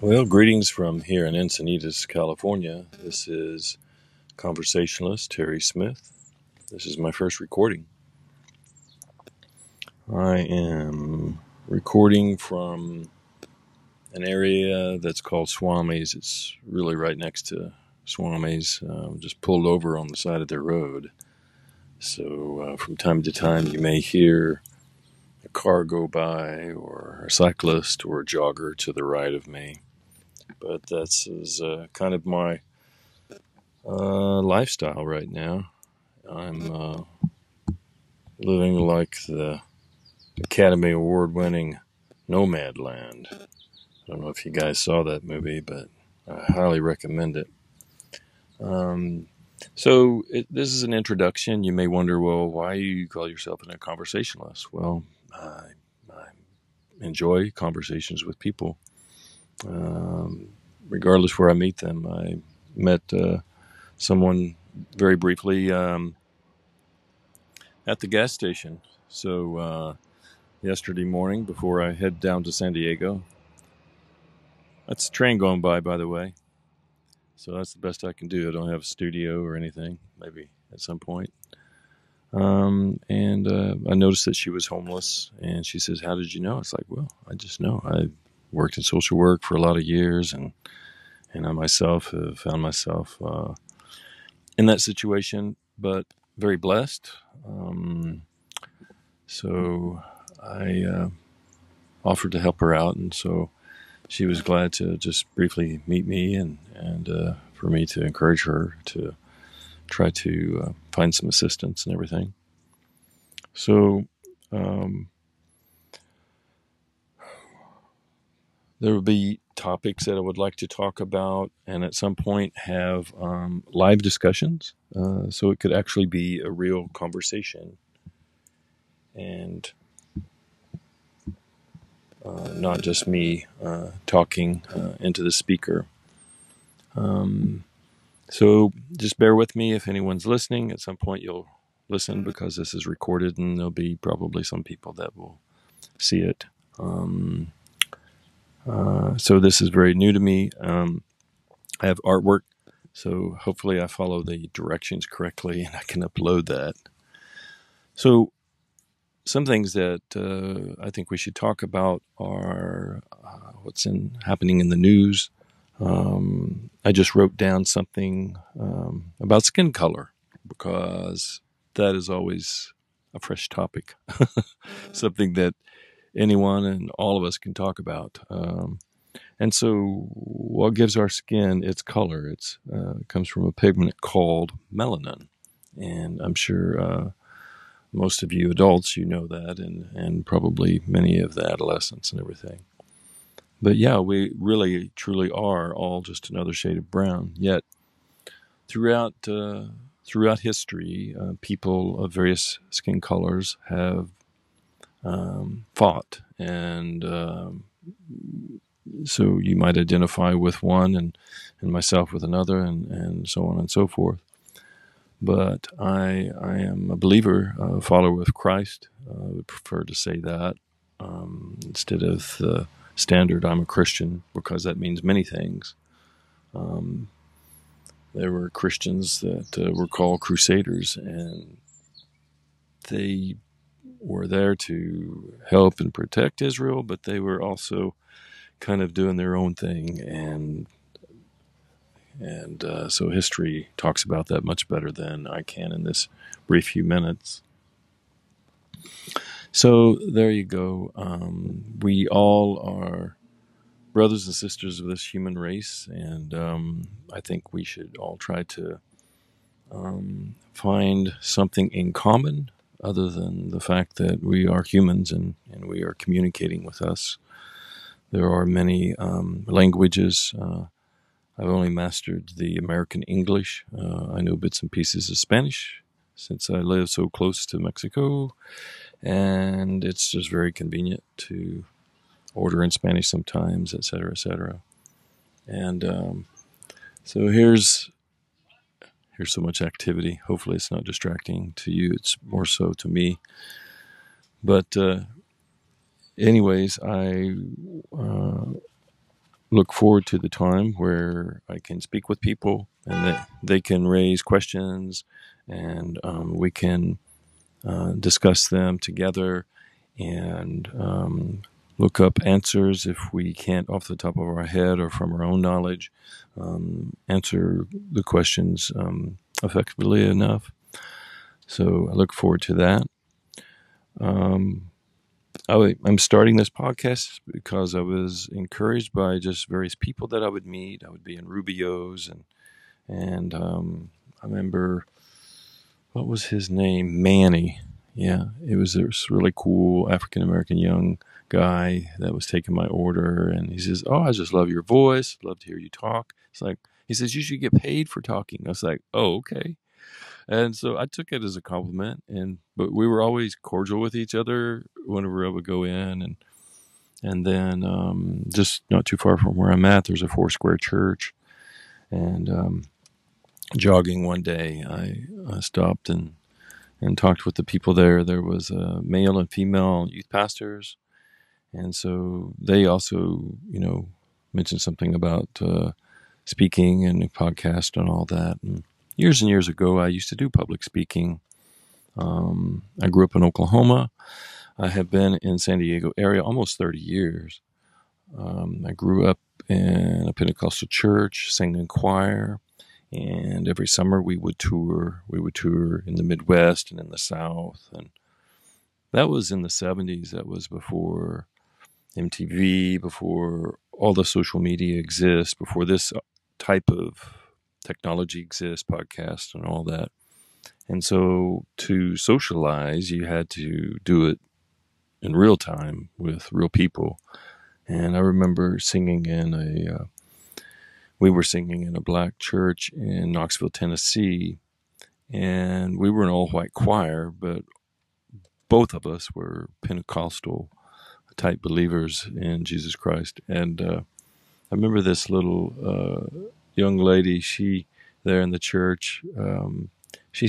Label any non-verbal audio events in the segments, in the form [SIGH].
Well, greetings from here in Encinitas, California. This is conversationalist Terry Smith. This is my first recording. I am recording from an area that's called Swamis. It's really right next to Swamis, um, just pulled over on the side of their road. So uh, from time to time, you may hear car go by, or a cyclist, or a jogger to the right of me. But that's is, uh, kind of my uh, lifestyle right now. I'm uh, living like the Academy Award winning Nomadland. I don't know if you guys saw that movie, but I highly recommend it. Um, so, it, this is an introduction. You may wonder, well, why you call yourself a conversationalist? Well, I, I enjoy conversations with people, um, regardless where I meet them. I met uh, someone very briefly um, at the gas station. So, uh, yesterday morning before I head down to San Diego, that's a train going by, by the way. So that's the best I can do. I don't have a studio or anything. Maybe at some point. Um, and uh, I noticed that she was homeless, and she says, "How did you know?" It's like, well, I just know. I worked in social work for a lot of years, and and I myself have found myself uh, in that situation, but very blessed. Um, so I uh, offered to help her out, and so she was glad to just briefly meet me and and uh, for me to encourage her to try to uh, find some assistance and everything. So um, there will be topics that I would like to talk about, and at some point have um, live discussions. Uh, so it could actually be a real conversation, and uh, not just me uh, talking uh, into the speaker. Um, so just bear with me if anyone's listening. At some point, you'll listen because this is recorded, and there'll be probably some people that will see it. Um, uh, so this is very new to me. Um, I have artwork, so hopefully I follow the directions correctly and I can upload that. So some things that uh, I think we should talk about are uh, what's in happening in the news. Um, I just wrote down something um, about skin color because that is always a fresh topic, [LAUGHS] something that anyone and all of us can talk about. Um, and so, what gives our skin its color? Uh, it comes from a pigment called melanin, and I'm sure uh, most of you adults, you know that, and, and probably many of the adolescents and everything. But yeah, we really, truly are all just another shade of brown. Yet, throughout uh, throughout history, uh, people of various skin colors have um, fought, and um, so you might identify with one, and and myself with another, and and so on and so forth but I I am a believer, a follower of Christ. Uh, I would prefer to say that um, instead of the standard I'm a Christian because that means many things. Um, there were Christians that uh, were called crusaders, and they were there to help and protect Israel, but they were also kind of doing their own thing and and uh, so history talks about that much better than I can in this brief few minutes. So there you go. Um, we all are brothers and sisters of this human race, and um, I think we should all try to um, find something in common other than the fact that we are humans and, and we are communicating with us. There are many um, languages. Uh, I've only mastered the American English. Uh, I know bits and pieces of Spanish since I live so close to Mexico, and it's just very convenient to order in Spanish sometimes, etc., etc. And um, so here's here's so much activity. Hopefully, it's not distracting to you. It's more so to me. But uh, anyways, I uh, look forward to the time where I can speak with people and that they can raise questions and um, we can uh, discuss them together and um, look up answers if we can't off the top of our head or from our own knowledge um, answer the questions um, effectively enough. So I look forward to that. Um, I, am starting this podcast because I was encouraged by just various people that I would meet. I would be in Rubio's and and um, I remember what was his name, Manny. Yeah, it was this really cool African American young guy that was taking my order, and he says, "Oh, I just love your voice. Love to hear you talk." It's like he says, "You should get paid for talking." I was like, "Oh, okay." And so I took it as a compliment, and but we were always cordial with each other whenever I would go in, and and then um, just not too far from where I'm at, there's a four square church, and um, jogging one day, I, I stopped and and talked with the people there. There was a male and female youth pastors, and so they also, you know, mentioned something about uh, speaking and a podcast and all that. And years and years ago, I used to do public speaking. Um, I grew up in Oklahoma. I have been in San Diego area almost 30 years. Um, I grew up in a Pentecostal church, sang in choir, and every summer we would tour. We would tour in the Midwest and in the South, and that was in the 70s. That was before MTV, before all the social media exists, before this type of technology exists, podcast and all that. And so to socialize, you had to do it in real time with real people. And I remember singing in a, uh, we were singing in a black church in Knoxville, Tennessee, and we were an all white choir, but both of us were Pentecostal type believers in Jesus Christ. And uh, I remember this little uh, young lady, she there in the church, um, she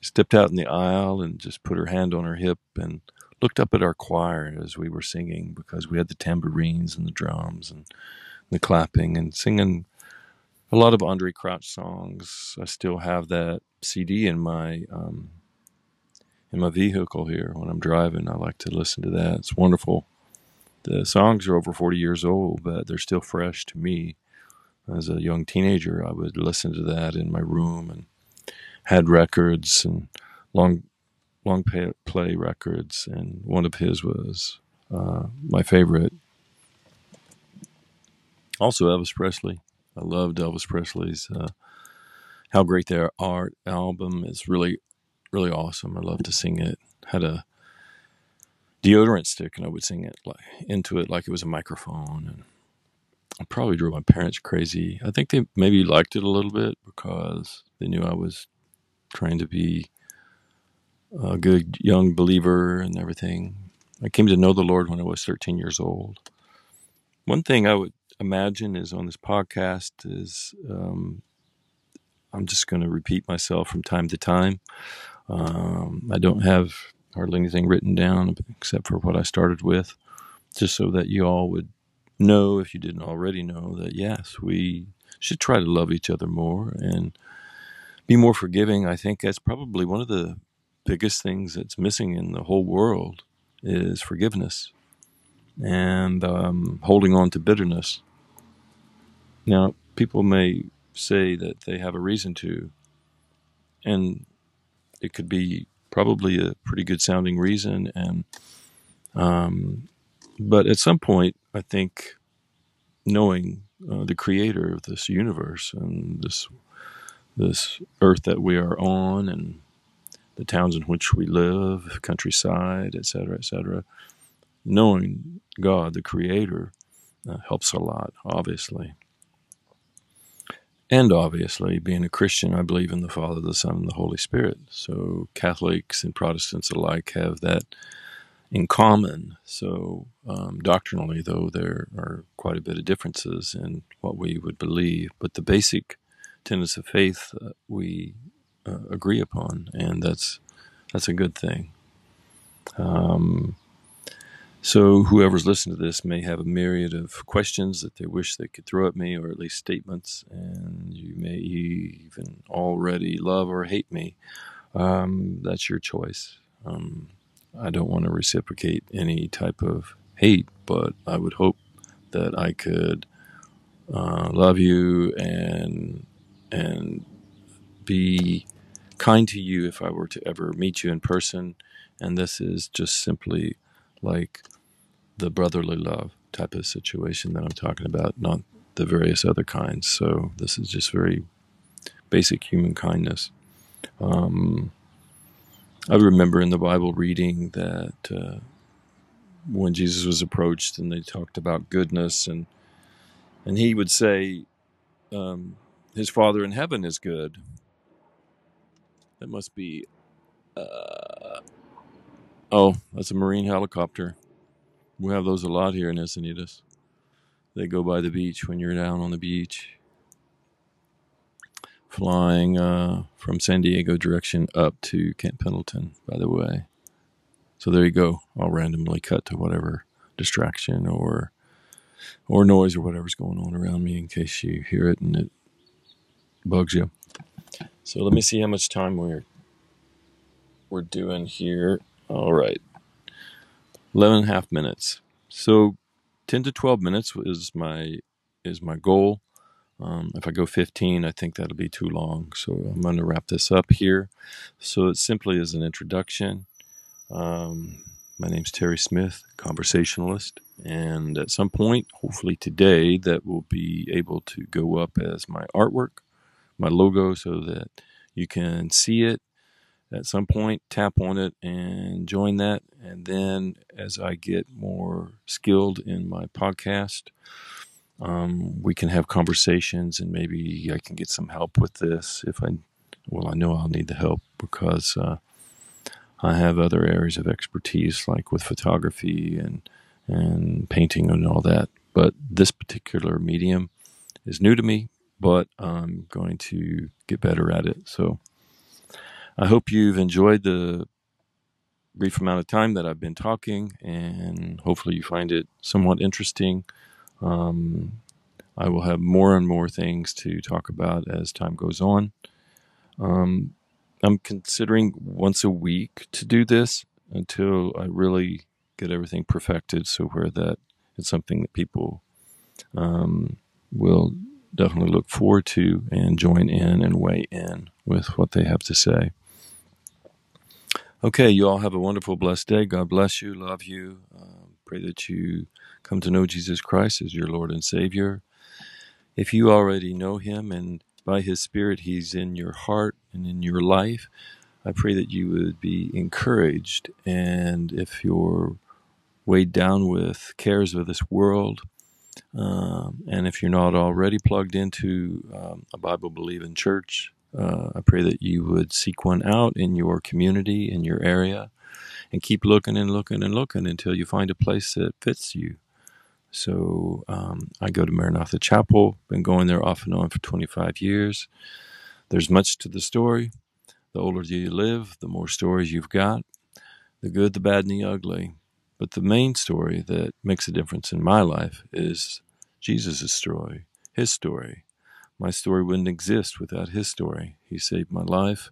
stepped out in the aisle and just put her hand on her hip and looked up at our choir as we were singing because we had the tambourines and the drums and the clapping and singing a lot of Andraé Crouch songs. I still have that CD in my um, in my vehicle here when I'm driving. I like to listen to that. It's wonderful. The songs are over 40 years old, but they're still fresh to me as a young teenager, I would listen to that in my room and had records and long long play records, and one of his was uh, my favorite. Also, Elvis Presley. I loved Elvis Presley's uh, "How Great Thou Art" album. is really, really awesome. I love to sing it. Had a deodorant stick, and I would sing it like, into it like it was a microphone, and I probably drove my parents crazy. I think they maybe liked it a little bit because they knew I was trying to be a good young believer and everything. I came to know the Lord when I was 13 years old. One thing I would imagine is on this podcast is um, I'm just going to repeat myself from time to time. Um, I don't have hardly anything written down except for what I started with, just so that you all would know, if you didn't already know, that yes, we should try to love each other more and be more forgiving. I think that's probably one of the biggest things that's missing in the whole world is forgiveness and um, holding on to bitterness. Now, people may say that they have a reason to, and it could be probably a pretty good sounding reason, and um, but at some point, I think knowing uh, the creator of this universe and this this earth that we are on and the towns in which we live, countryside, etc., etc. Knowing God, the Creator, uh, helps a lot, obviously. And obviously, being a Christian, I believe in the Father, the Son, and the Holy Spirit. So Catholics and Protestants alike have that in common. So, um, doctrinally, though, there are quite a bit of differences in what we would believe, but the basic tenets of faith uh, we uh, agree upon, and that's that's a good thing. Um, So, whoever's listening to this may have a myriad of questions that they wish they could throw at me, or at least statements, and you may even already love or hate me. Um, that's your choice. Um, I don't want to reciprocate any type of hate, but I would hope that I could uh, love you and and be kind to you if I were to ever meet you in person. And this is just simply like the brotherly love type of situation that I'm talking about, not the various other kinds. So this is just very basic human kindness. Um, I remember in the Bible reading that uh, when Jesus was approached and they talked about goodness, and and he would say, um, "His Father in heaven is good." That must be. Uh, oh, that's a Marine helicopter. We have those a lot here in Encinitas. They go by the beach when you're down on the beach, flying uh, from San Diego direction up to Camp Pendleton. By the way, so there you go. I'll randomly cut to whatever distraction or or noise or whatever's going on around me in case you hear it and it bugs you. So let me see how much time we're we're doing here. All right, 11 and a half minutes. So 10 to 12 minutes is my is my goal. Um, if I go 15, I think that'll be too long. So I'm going to wrap this up here. So it simply is an introduction. Um, my name's Terry Smith, conversationalist, and at some point, hopefully today, that will be able to go up as my artwork, my logo, so that you can see it at some point. Tap on it and join that. And then, as I get more skilled in my podcast, um, we can have conversations, and maybe I can get some help with this if I. Well, I know I'll need the help because. Uh, I have other areas of expertise, like with photography and and painting and all that. But this particular medium is new to me, but I'm going to get better at it. So I hope you've enjoyed the brief amount of time that I've been talking, and hopefully you find it somewhat interesting. Um, I will have more and more things to talk about as time goes on. Um, I'm considering once a week to do this until I really get everything perfected, so where that it's something that people um, will definitely look forward to and join in and weigh in with what they have to say. Okay, you all have a wonderful, blessed day. God bless you, love you. Uh, pray that you come to know Jesus Christ as your Lord and Savior. If you already know Him and by His Spirit He's in your heart and in your life, I pray that you would be encouraged. And if you're weighed down with cares of this world, um, and if you're not already plugged into um, a Bible believing church, uh, I pray that you would seek one out in your community, in your area, and keep looking and looking and looking until you find a place that fits you. So um, I go to Maranatha Chapel, been going there off and on for 25 years. There's much to the story. The older you live, the more stories you've got the good, the bad, and the ugly. But the main story that makes a difference in my life is Jesus' story, his story. My story wouldn't exist without his story. He saved my life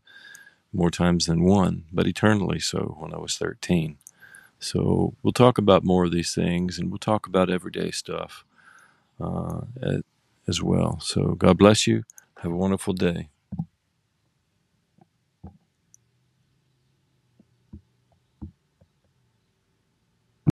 more times than one, but eternally so when I was 13. So we'll talk about more of these things and we'll talk about everyday stuff uh, as well. So God bless you. Have a wonderful day.